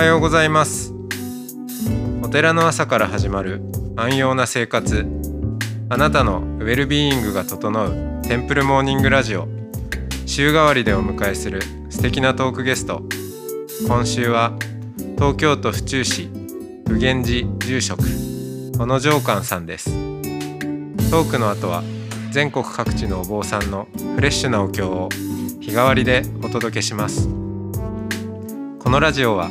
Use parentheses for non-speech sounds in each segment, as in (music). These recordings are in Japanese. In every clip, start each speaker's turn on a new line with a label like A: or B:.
A: はようございます。お寺の朝から始まる安養な生活。あなたのウェルビーイングが整うテンプルモーニングラジオ。週替わりでお迎えする素敵なトークゲスト。今週は東京都府中市普賢寺住職小野城寛さんです。トークの後は全国各地のお坊さんのフレッシュなお経を日替わりでお届けします。このラジオは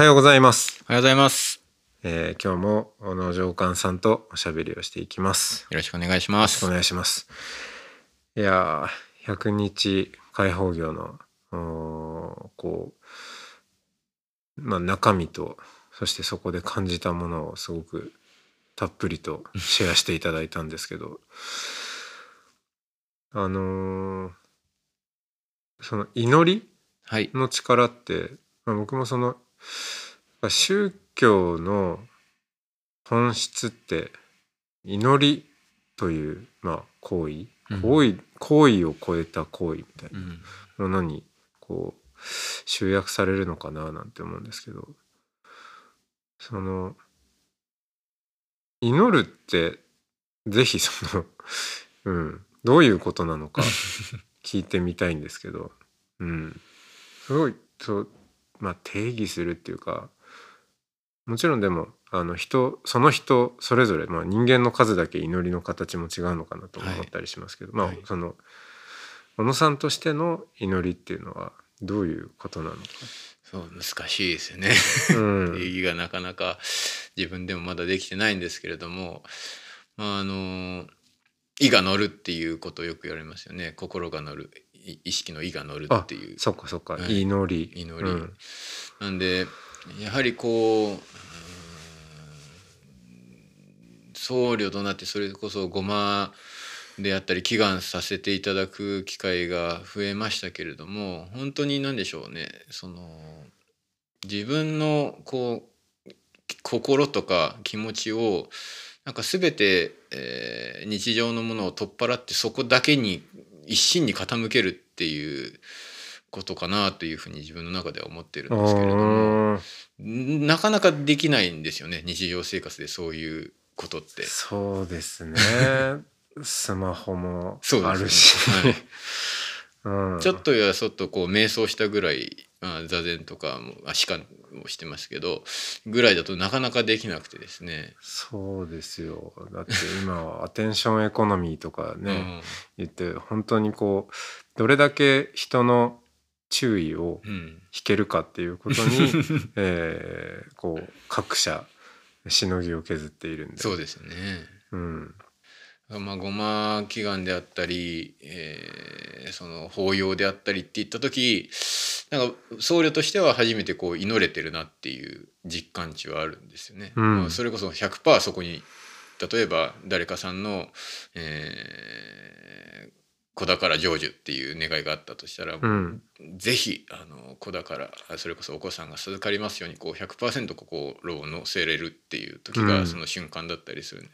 A: はようございます、
B: おはようございます。
A: えー、今日も小野城寛さんとおしゃべりをしていきます
B: よろしくお願いします。
A: お願いします。いやー、100日開放業の、おーこう、まあ中身と、そしてそこで感じたものをすごくたっぷりとシェアしていただいたんですけど、(laughs) あのーその祈り
B: はい。
A: の力って、まあ、僕もその、宗教の本質って祈りという、まあ、行為。
B: うん。
A: 行為行為を超えた行為みたい
B: うん。
A: なものにこう集約されるのかななんて思うんですけど。その祈るってぜひその、(laughs) うん、どういうことなのか聞いてみたいんですけど、うん、すごいそう、まあ、定義するっていうかもちろんでもあの人その人それぞれ、まあ、人間の数だけ祈りの形も違うのかなと思ったりしますけど、まあ
B: はい
A: その小野さんとしての祈りっていうのはどういうことなのか。
B: そう難しいですよね。
A: うん
B: 定義がなかなか自分でもまだできてないんですけれども、まああの意が乗るっていうことをよく言われますよね。心が乗る、い意識の意が乗るっていう。
A: そっかそっか、
B: はい。
A: 祈り。
B: 祈り。
A: うん。
B: なんでやはりこう僧侶となってそれこそごまであったり祈願させていただく機会が増えましたけれども本当に何でしょうね。その自分のこう心とか気持ちをなんか全て、えー日常のものを取っ払ってそこだけに一心に傾けるっていうことかなというふうに自分の中では思ってるんですけれども。なかなかできないんですよね。日常生活でそういうことって。
A: そうですね。(laughs) スマホもあるし、
B: ですね。
A: うん、
B: ちょっとやそっとこう瞑想したぐらい、まあ、座禅とかもあ弛緩もしてますけどぐらいだとなかなかできなくてですね。
A: そうですよ。だって今はアテンションエコノミーとかね、言って本当にこうどれだけ人の注意を
B: うんうん。
A: 引けるかっていうことに、(laughs) えーこう各社しのぎを削っているんで。
B: そうですよね。
A: うん、
B: まあ、ごま祈願であったり、えーその法要であったりっていった時なんか僧侶としては初めてこう祈れてるなっていう実感値はあるんですよね。
A: うん
B: まあそれこそ100%そこに例えば誰かさんの、えー子宝成就っていう願いがあったとしたら、
A: うん。
B: ぜひあの子宝あそれこそお子さんが授かりますようにこう100%心を乗せれるっていう時
A: うん。
B: がその瞬間だったりするんで、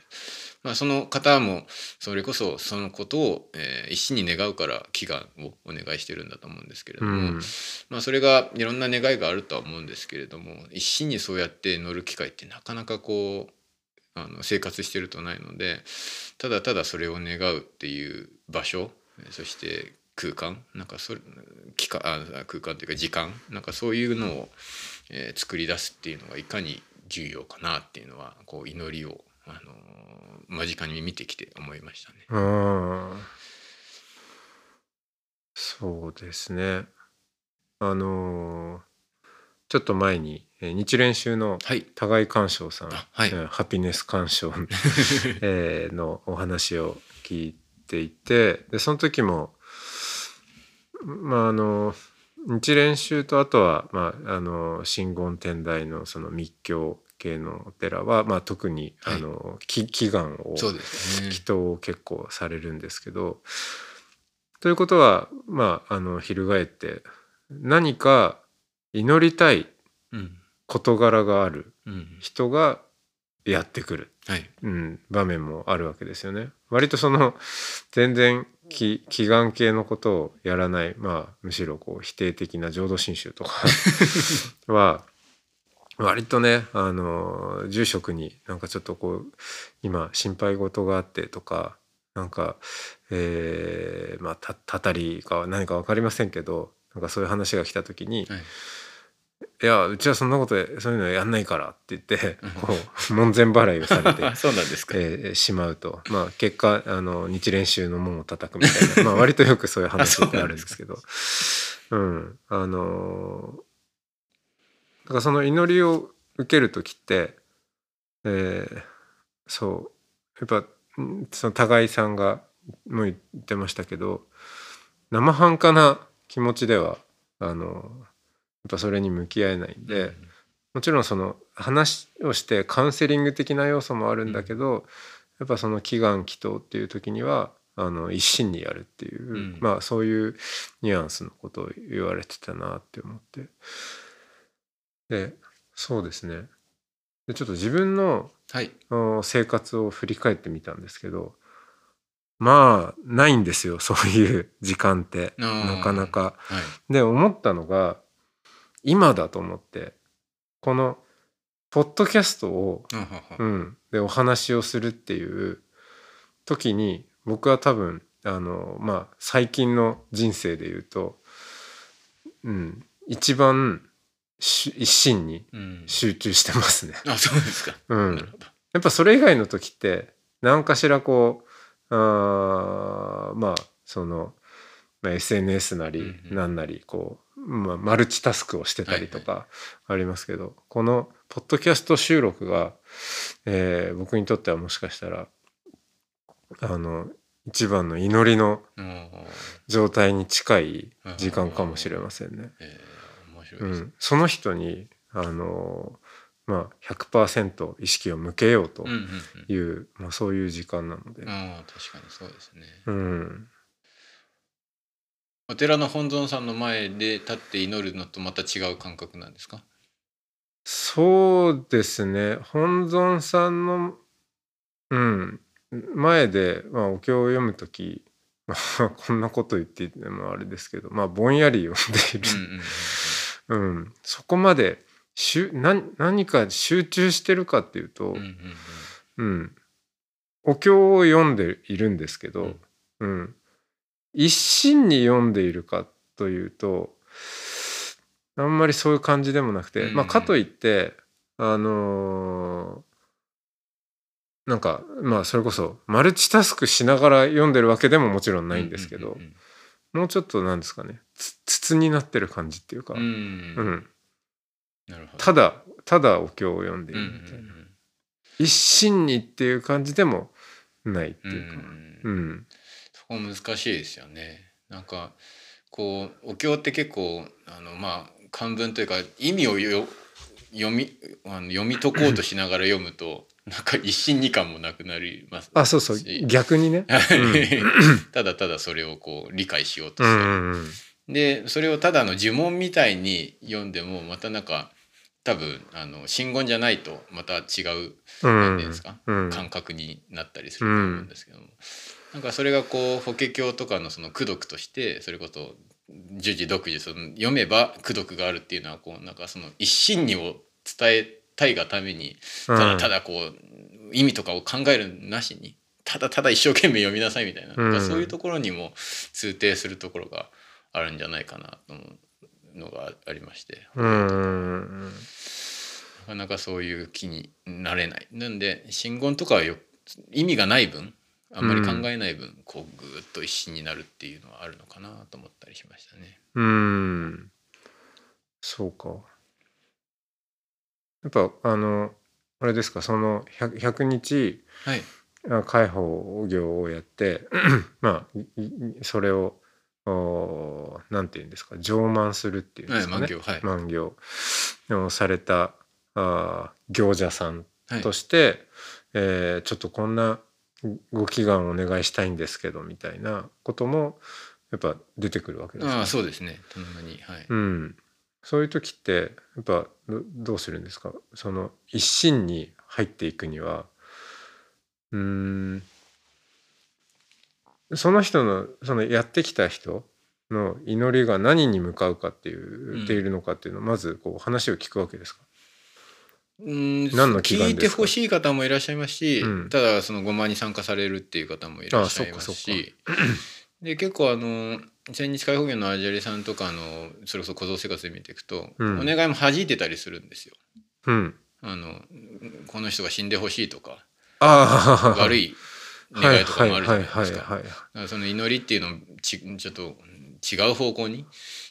B: まあ、その方もそれこそそのことを、えー一心に願うから祈願をお願いしてるんだと思うんですけれども、
A: うん。
B: まあ、それがいろんな願いがあるとは思うんですけれども一心にそうやって乗る機会ってなかなかこうあの生活してるとないのでただただそれを願うっていう場所そして空間なんかそれ期間あ空間というか時間なんかそういうのを、えー作り出すっていうのがいかに重要かなっていうのはこう祈りを、あのー間近に見てきて思いましたね。
A: うん。そうですね。あのーちょっと前にえー日蓮宗の
B: はい。
A: 互い鑑賞さん、
B: あはい。
A: えーハピネス鑑賞、(laughs) えーのお話を聞いていてでその時もまああの日蓮宗とあとは、まあ、あの真言天台のその密教系系のお寺は、まあ、特に、
B: はい。
A: あの祈祈願を
B: ね。
A: 祈祷を結構されるんですけどということはまああの翻って何か祈りたい
B: うん。
A: 事柄がある
B: うん。
A: 人がやってくる、
B: はい。
A: うん、場面もあるわけですよね。割とその全然祈祈願系のことをやらないまあむしろこう否定的な浄土真宗とか (laughs) は割とねあの住職になんかちょっとこう今心配事があってとかなんか、えーまあたたたりか何か分かりませんけどなんかそういう話が来た時に
B: はい「
A: いやうちはそんなことでそういうのやんないから」って言って
B: うん。
A: こう門前払いをされて (laughs)
B: そうなんですか、
A: えーしまうと、まあ、結果あの日蓮宗の門を叩くみたいな、まあ、割とよくそういう話ってあるんですけど。(laughs) うん。あのだからその祈りを受ける時って、えーそうやっぱんその高井さんがも言ってましたけど生半可な気持ちではあのぱそれに向き合えないんで。もちろんその話をしてカウンセリング的な要素もあるんだけど、やっぱその祈願祈祷っていう時にはあの一心にやるっていう、
B: うん。
A: まあそういうニュアンスのことを言われてたなって思って。でそうですね。でちょっと自分の
B: はい。
A: 生活を振り返ってみたんですけどまあないんですよそういう時間って。なかなか。
B: はい。
A: で思ったのが今だと思ってこのポッドキャストを、うん、でお話をするっていう時に僕は多分あのまあ最近の人生で言うと、うん、一番し一心に
B: うん。
A: 集中してますね。
B: あそうですか、(laughs)
A: うん。やっぱそれ以外の時って何かしらこうあーまあその、まあ、SNS なり
B: うんうん。
A: 何なりこう、まあ、マルチタスクをしてたりとかありますけど、このポッドキャスト収録が、えー僕にとってはもしかしたらあの一番の祈りの
B: うん。
A: 状態に近い時間かもしれませんね。うん、その人にあのまあ100%意識を向けようという、まあ、そういう時間なので。
B: あ確かにそうですね。
A: うん、
B: お寺の本尊さんの前で立って祈るのとまた違う感覚なんですか？
A: そうですね。本尊さんの、うん、前で、まあ、お経を読む時、まあ、(laughs) こんなこと言ってもあれですけど、まあ、ぼんやり読んでいる。
B: うんうん
A: うん、そこまでしゅ何何か集中してるかっていうと、
B: うん。
A: お経を読んでいるんですけど、
B: うん。
A: うん一心に読んでいるかというとあんまりそういう感じでもなくて、
B: うん
A: まあかといってあのーなんかまあそれこそマルチタスクしながら読んでるわけでももちろんないんですけど、もうちょっとなんですかねつ筒になってる感じっていうか、
B: うん
A: ただただお経を読んでいるみたいな。一心にっていう感じでもないっていうか、
B: うん難しいですよね。なんかこうお経って結構あのまあ漢文というか意味をよ読みあの読み解こうとしながら読むと (laughs) なんか一心二感もなくなります
A: あそうそう。
B: し。
A: 逆にね。(laughs)
B: ただただそれをこう理解しようとする、
A: うんうんうん。
B: でそれをただの呪文みたいに読んでもまたなんか多分あの真言じゃないとまた違う
A: うん。
B: なんていうんですか？
A: うん。
B: 感覚になったりすると思うんですけども、なんかそれがこう法華経とかのその功徳としてそれこそ呪字読字その読めば功徳があるっていうのはこうなんかその一心にを伝えたいがためにただただこう意味とかを考えるなしにただただ一生懸命読みなさいみたいな,、
A: うん
B: そういうところにも通底するところがあるんじゃないかなと思うのがありまして。なかなかそういう気になれない。なんで真言とかはよ意味がない分あんまり考えない分、こうぐーっと一心になるっていうのはあるのかなと思ったりしましたね。
A: うんそうか。やっぱあのあれですかその 100, 100日
B: はい。
A: あ解放業をやって (clears throat) まあいいそれをおなんて言うんですか上満するっていうんですかね、
B: はい満行はい
A: 満行をされたあ行者さん
B: はい
A: として、えーちょっとこんなご祈願お願いしたいんですけどみたいなこともやっぱ出てくるわけですか
B: ああそうですね。たまに。はい、
A: うん、そういう時ってやっぱどどうするんですか？その一心に入っていくにはうーん。その人のそのやってきた人の祈りが何に向かうかっていう、
B: うん。
A: ているのかっていうのをまずこう話を聞くわけですか？
B: うん
A: 何の
B: 聞いてほしい方もいらっしゃいますし、
A: うん。
B: ただそのごまに参加されるっていう方もいらっしゃいますし。(clears throat) で結構あの千日開放業のアジャリさんとかあのそれこそ小僧生活で見ていくと、
A: うん。
B: お願いも弾いてたりするんですよ。
A: うん、
B: あのこの人が死んでほしいとか悪い願いとかもあるじゃないですか。その祈りっていうのをちちょっと違う方向に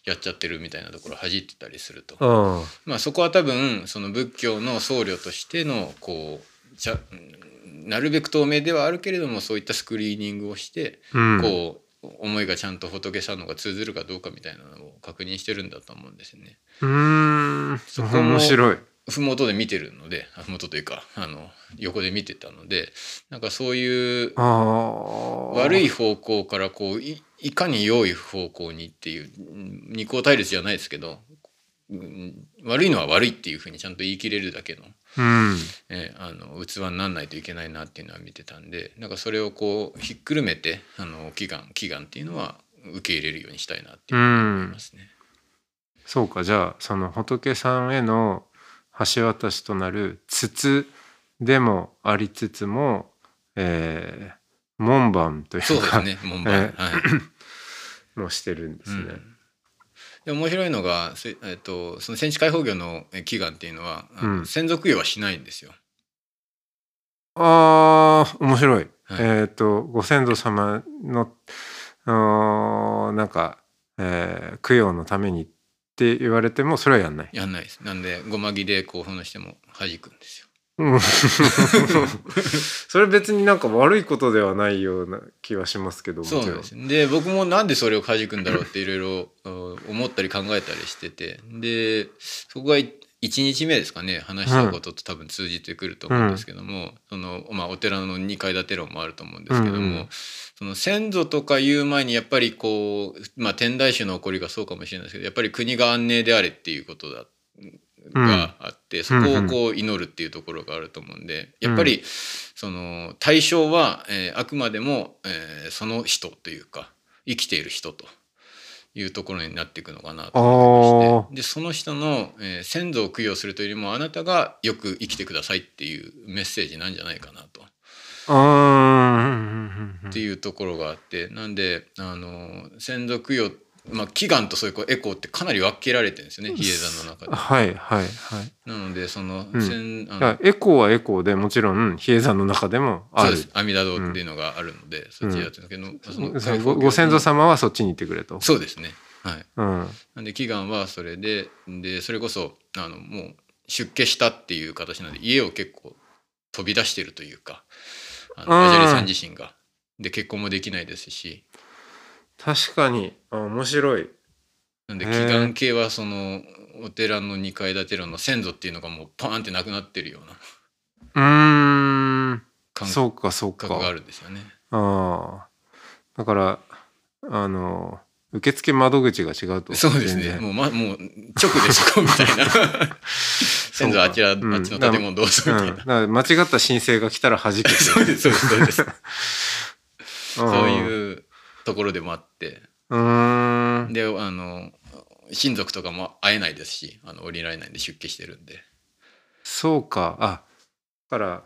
B: やっちゃってるみたいなところを弾いてたりすると、
A: あ
B: まあ、そこは多分その仏教の僧侶としてのこうちゃうんなるべく透明ではあるけれどもそういったスクリーニングをして、
A: あ、うん、
B: こう思いがちゃんと仏さんのが通ずるかどうかみたいなのを確認してるんだと思うんですよね。
A: うーん。
B: そこも
A: 面白い。
B: 麓で見てるのであ麓というかあの横で見てたのでなんかそういう悪い方向からこういいかに良い方向にっていううん二項対立じゃないですけど、うん悪いのは悪いっていうふうにちゃんと言い切れるだけの,、
A: うん。
B: えーあの器になんないといけないなっていうのは見てたんでなんかそれをこうひっくるめてあの祈願祈願っていうのは受け入れるようにしたいなっていうふうに思いますね。
A: そうか。じゃあその仏さんへの橋渡しとなる筒でもありつつも、えー門番というか。
B: そうですね。門番、
A: え (laughs)
B: はい
A: もしてるんですね。
B: うんで面白いのが、せえっとその戦地開放業のえ祈願っていうのは、
A: うん
B: 専属業はしないんですよ。
A: あー面白い。
B: はい
A: えっ、とご先祖様のなんか、えー供養のためにって言われてもそれはやんない。
B: やんないです。なんでごまぎでこう話しても弾くんですよ。
A: うん。それ別になんか悪いことではないような気はしますけども
B: そうなんです。よで僕もなんでそれを弾くんだろうっていろいろうん思ったり考えたりしてて。でそこが1日目ですかね。話したことと多分通じてくると思うんですけども、そのまあ、お寺の2階建て論もあると思うんですけども、
A: うんうん。
B: その先祖とか言う前にやっぱりこう、まあ、天台宗の起こりがそうかもしれないですけどやっぱり国が安寧であれっていうことだがあって、そこをこう祈るっていうところがあると思うんでやっぱりその対象は、えーあくまでも、えーその人というか生きている人というところになっていくのかなと思いまして。でその人の、えー先祖を供養するというよりもあなたがよく生きてくださいっていうメッセージなんじゃないかなと。っていうところがあってなんであの先祖供養まあ祈願とそういうこうエコーってかなり分けられてるんですよね比叡山の中で。
A: はいはいはい。
B: なのでその,、
A: うん。
B: の
A: エコーはエコーでもちろん比叡山の中でもある。
B: そうです。阿弥陀堂っていうのがあるので、そっちやってるんですけど、その
A: そのごご先祖様はそっちに行ってくれと。
B: そうですね。はい。
A: うん、
B: なんで祈願はそれででそれこそあのもう出家したっていう形なんで家を結構飛び出してるというかあの
A: うん。
B: アジャリさん自身が。で結婚もできないですし
A: 確かに。あ面白い。
B: なんで祈願系はそのお寺の2階建て論の先祖っていうのがもうパーンってなくなってるような。
A: うーん。
B: 感
A: そうかそうか。
B: 覚があるんですよね。
A: ああ。だからあの受付窓口が違うと。
B: そうですね。もう,、ま、もう直でそこみたいな。(laughs) 先祖あちら、
A: うん。
B: あっちの建物どうぞみたいな。
A: うん、間違った申請が来たら弾けて。
B: そうですそうですそうです。
A: そ (laughs)
B: そういうところでもあって。
A: うーん。
B: であの親族とかも会えないですしあの降りられないんで出家してるんで。
A: そうか。あだから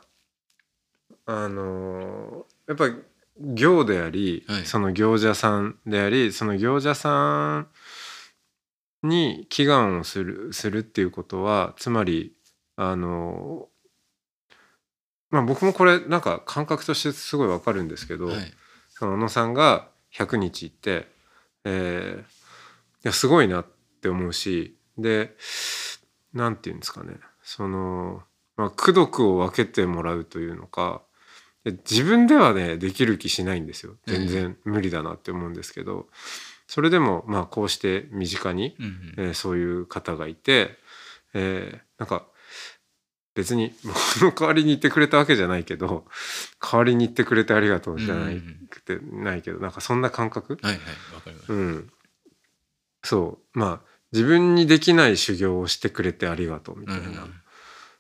A: あのーやっぱり行であり、
B: はい。
A: その行者さんでありその行者さんに祈願をするするっていうことはつまりあのーまあ僕もこれなんか感覚としてすごいわかるんですけど、
B: はい。
A: その小野さんが100日行って、えーいやすごいなって思うしでなんていうんですかね。その、まあ、功徳を分けてもらうというのか自分ではねできる気しないんですよ。全然無理だなって思うんですけど、それでもまあこうして身近に、えーそういう方がいて、えーなんか別に物の代わりに言ってくれたわけじゃないけど代わりに言ってくれてありがとうじゃないくて、ないけどなんかそんな感覚？
B: はいはいわかります、
A: うん。そう。まあ自分にできない修行をしてくれてありがとうみたいな、
B: うんうん。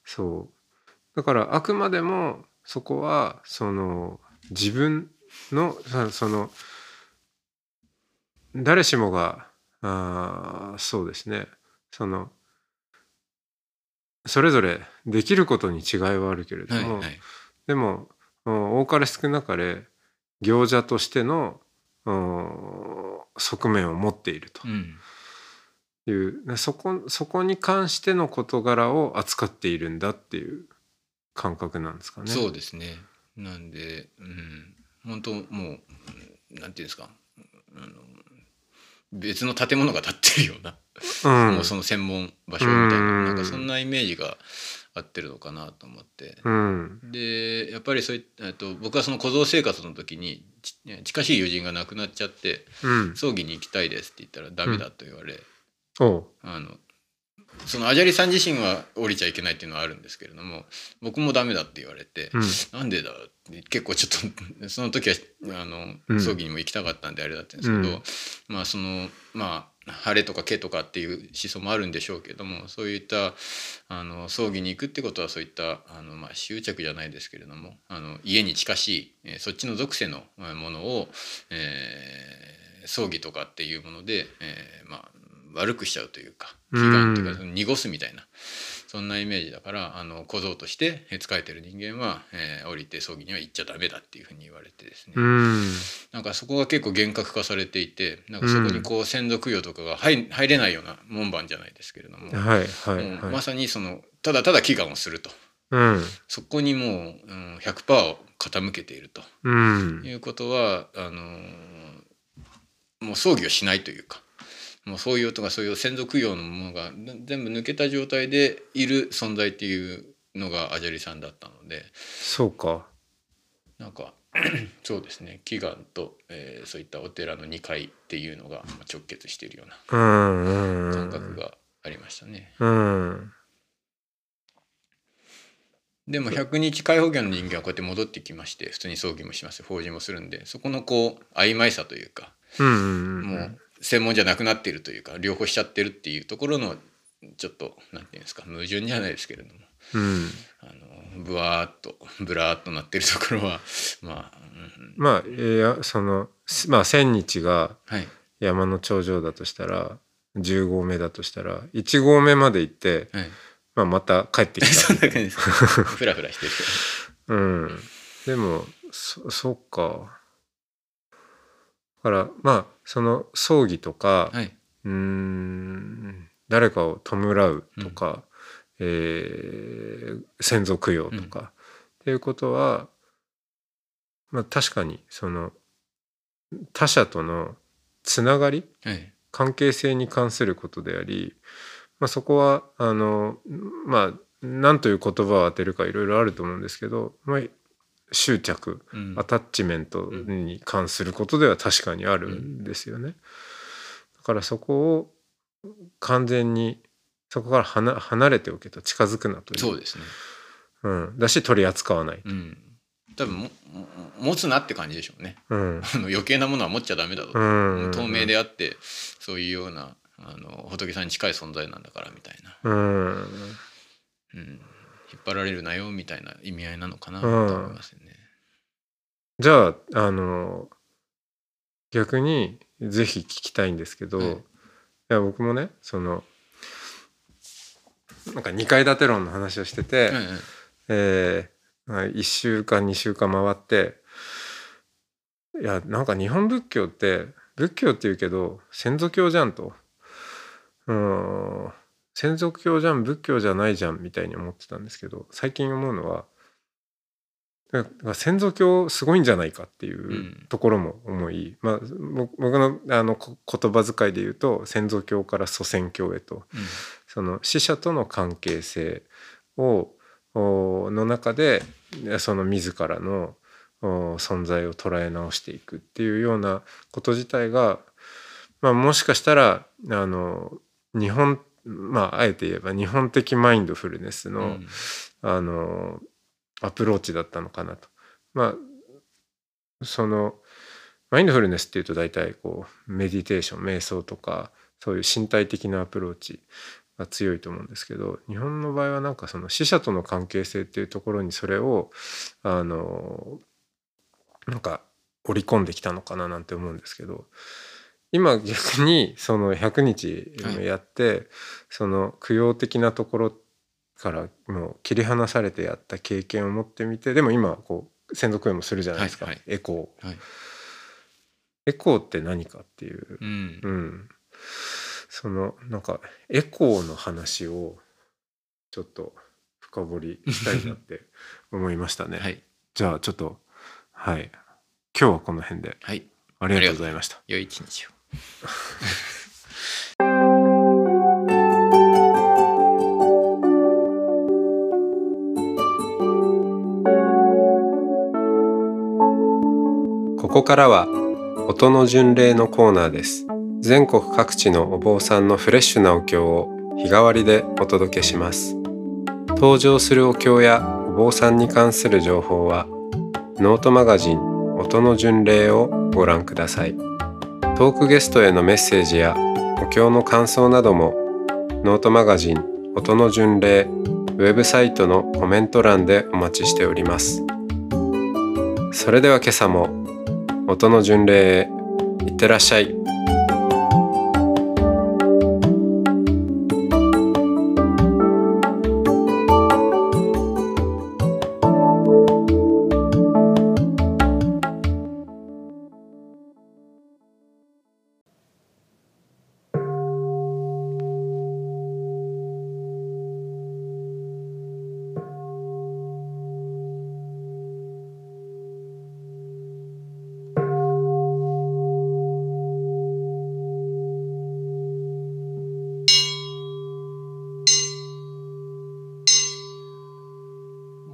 A: そう。だからあくまでもそこはその自分のさその誰しもがあーそうですね。そのそれぞれできることに違いはあるけれども、
B: はいはい。
A: でもうん多かれ少なかれ行者としてのうん側面を持っていると。
B: うん。
A: いうでそこそこに関しての事柄を扱っているんだっていう感覚なんですかね。
B: そうですね。なんでうん。本当もううんなんていうんですか。あの別の建物が建ってるような、
A: うん。
B: もうその専門場所みたいな、
A: うん。
B: なんかそんなイメージが合ってるのかなと思って、
A: うん。
B: でやっぱりそういえっと僕はその小僧生活の時にち近しい友人が亡くなっちゃって
A: うん。
B: 葬儀に行きたいですって言ったらダメだと言われ、あのそのアジャリさん自身は降りちゃいけないっていうのはあるんですけれども僕もダメだって言われて、
A: うん。
B: なんでだって結構ちょっとその時はあ
A: うん。
B: の葬儀にも行きたかったんであれだったんですけど、まあそのまあ晴れとか毛とかっていう思想もあるんでしょうけどもそういったあの葬儀に行くってことはそういったあの、まあ、執着じゃないですけれどもあの家に近しい、えーそっちの属性のえーものを、えー葬儀とかっていうもので、えーまあ、悪くしちゃうというか
A: うん。
B: 祈願というか、濁すみたいなそんなイメージだからあの小僧としてえー仕えてる人間は、えー降りて葬儀には行っちゃダメだっていうふうに言われてですね、
A: うん。
B: なんかそこが結構厳格化されていてなんかそこにこう先祖供養とかが入入れないような門番じゃないですけれども、
A: はいはい
B: まさにそのただただ祈願をすると。
A: うん。
B: そこにもう、うん、100%傾けていると
A: うん。
B: いうことはあのーもう葬儀をしないというかもうそういうとかそういう先祖供養のものが全部抜けた状態でいる存在っていうのがアジャリさんだったので。
A: そうか。
B: なんか (clears throat) そうですね。祈願と、えーそういったお寺の2階っていうのがまあ直結しているような
A: うんうん
B: 感覚がありましたね。
A: うん。
B: でも100日解放業の人間はこうやって戻ってきまして普通に葬儀もします。法事もするんでそこのこう曖昧さというか
A: うんうん。
B: もう専門じゃなくなっているというか両方しちゃってるっていうところのちょっとなんていうんですか矛盾じゃないですけれども。
A: うん。
B: あのブワーっとブラーっとなってるところはまあ、うん。
A: まあいやそのまあ千日が
B: はい。
A: 山の頂上だとしたら10合目だとしたら1合目まで行って、
B: はい。
A: まあ、また帰ってき (laughs)
B: そん
A: た
B: な感じですフラフラしてる
A: うん。でもそそっか。だからまあその葬儀とか、
B: はい。う
A: ーん誰かを弔うとか、えー先祖供養とか、っていうことは、まあ、確かにその他者とのつながり
B: はい。
A: 関係性に関することであり、まあ、そこはあのまあ何という言葉を当てるかいろいろあると思うんですけど、まあ、執着
B: うん。
A: アタッチメントに関することでは確かにあるんですよね。だからそこを完全にそこから離離れておけと近づくなという。
B: そうですね。
A: うん、だし取り扱わない、
B: うん。多分もも持つなって感じでしょうね。
A: うん。
B: 余計なものは持っちゃダメだと、
A: うん、
B: 透明であってそういうようなあの仏さんに近い存在なんだからみたいな、
A: うん。
B: うん、引っ張られるなよみたいな意味合いなのかなと
A: うん。
B: 思いますよね。
A: じゃああの逆にぜひ聞きたいんですけど、
B: はい。
A: い、や僕もねそのなんか2階建て論の話をしてて、
B: はいはい。
A: えーまあ1週間2週間回っていやなんか日本仏教って仏教って言うけど先祖教じゃんと。うん先祖教じゃん仏教じゃないじゃんみたいに思ってたんですけど最近思うのはだから先祖教すごいんじゃないかっていううん。ところも思い、まあ、ぼ僕のあのこ言葉遣いで言うと先祖教から祖先教へと。その死者との関係性をおの中でその自らのお存在を捉え直していくっていうようなこと自体が、まあ、もしかしたらあの日本まああえて言えば日本的マインドフルネスの、
B: うん
C: あのアプローチだったのかなと。まあそのマインドフルネスっていうと大体こうメディテーション瞑想とかそういう身体的なアプローチが強いと思うんですけど日本の場合はなんかその死者との関係性っていうところにそれをあのなんか織り込んできたのかななんて思うんですけど今逆にその100日やって、はい、その供養的なところからもう切り離されてやった経験を持ってみてでも今こう専属供養もするじゃないですか、はいはい、エコー、はい、エコーって何かっていう、うん、うん、そのなんかエコーの話をちょっと深掘りしたいなって (laughs) 思いましたね。はい、じゃあちょっとはい。今日はこの辺で、はい、ありがとうございました。
B: 良い一日を
C: ここからは音の巡礼のコーナーです全国各地のお坊さんのフレッシュなお経を日替わりでお届けします登場するお経やお坊さんに関する情報はノートマガジン音の巡礼をご覧ください。トークゲストへのメッセージやお経の感想などもノートマガジン音の巡礼ウェブサイトのコメント欄でお待ちしております。それでは今朝も音の巡礼へいってらっしゃい。